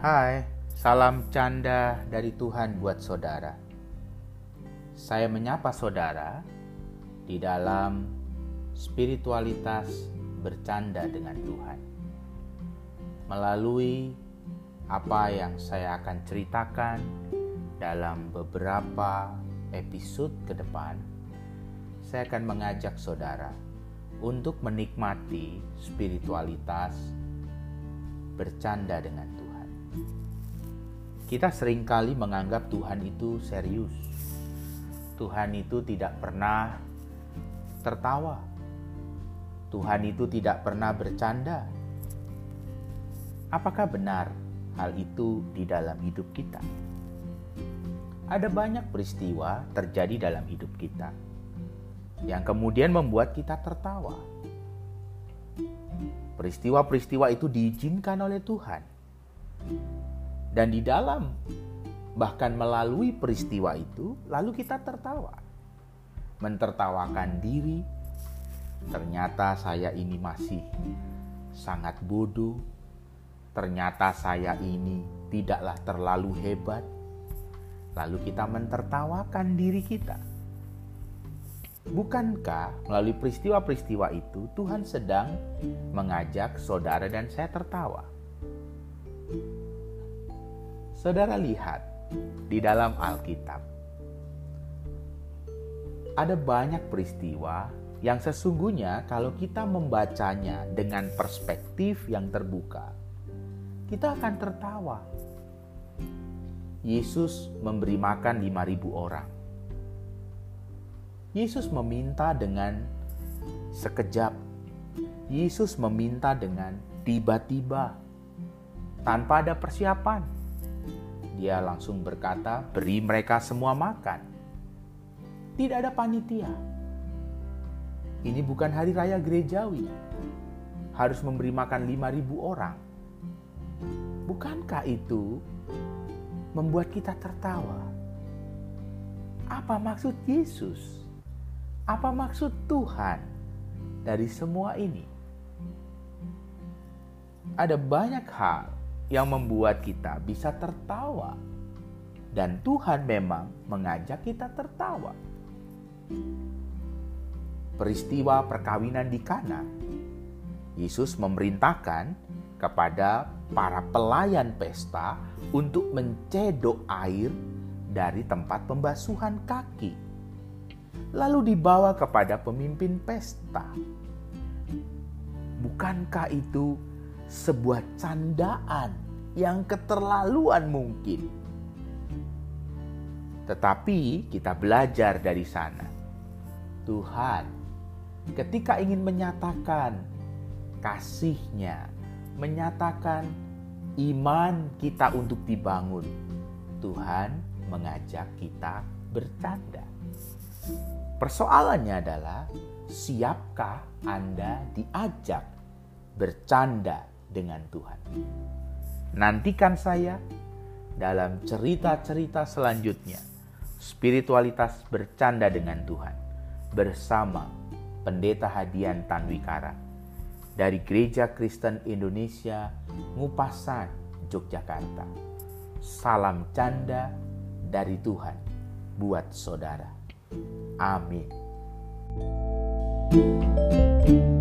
Hai, salam canda dari Tuhan buat saudara. Saya menyapa saudara di dalam spiritualitas bercanda dengan Tuhan. Melalui apa yang saya akan ceritakan dalam beberapa episode ke depan, saya akan mengajak saudara untuk menikmati spiritualitas bercanda dengan Tuhan. Kita sering kali menganggap Tuhan itu serius. Tuhan itu tidak pernah tertawa. Tuhan itu tidak pernah bercanda. Apakah benar hal itu di dalam hidup kita? Ada banyak peristiwa terjadi dalam hidup kita yang kemudian membuat kita tertawa. Peristiwa-peristiwa itu diizinkan oleh Tuhan dan di dalam bahkan melalui peristiwa itu lalu kita tertawa. Mentertawakan diri. Ternyata saya ini masih sangat bodoh. Ternyata saya ini tidaklah terlalu hebat. Lalu kita mentertawakan diri kita. Bukankah melalui peristiwa-peristiwa itu Tuhan sedang mengajak saudara dan saya tertawa? Saudara lihat di dalam Alkitab, ada banyak peristiwa yang sesungguhnya kalau kita membacanya dengan perspektif yang terbuka, kita akan tertawa. Yesus memberi makan 5000 orang. Yesus meminta dengan sekejap. Yesus meminta dengan tiba-tiba tanpa ada persiapan dia langsung berkata, "Beri mereka semua makan." Tidak ada panitia. Ini bukan hari raya gerejawi. Harus memberi makan 5000 orang. Bukankah itu membuat kita tertawa? Apa maksud Yesus? Apa maksud Tuhan dari semua ini? Ada banyak hal yang membuat kita bisa tertawa. Dan Tuhan memang mengajak kita tertawa. Peristiwa perkawinan di Kana, Yesus memerintahkan kepada para pelayan pesta untuk mencedok air dari tempat pembasuhan kaki, lalu dibawa kepada pemimpin pesta. Bukankah itu sebuah candaan yang keterlaluan mungkin. Tetapi kita belajar dari sana. Tuhan ketika ingin menyatakan kasihnya, menyatakan iman kita untuk dibangun, Tuhan mengajak kita bercanda. Persoalannya adalah, siapkah Anda diajak bercanda dengan Tuhan. Nantikan saya dalam cerita-cerita selanjutnya. Spiritualitas bercanda dengan Tuhan bersama Pendeta Hadian Tanwikara dari Gereja Kristen Indonesia Ngupasan, Yogyakarta. Salam canda dari Tuhan buat saudara. Amin. thank you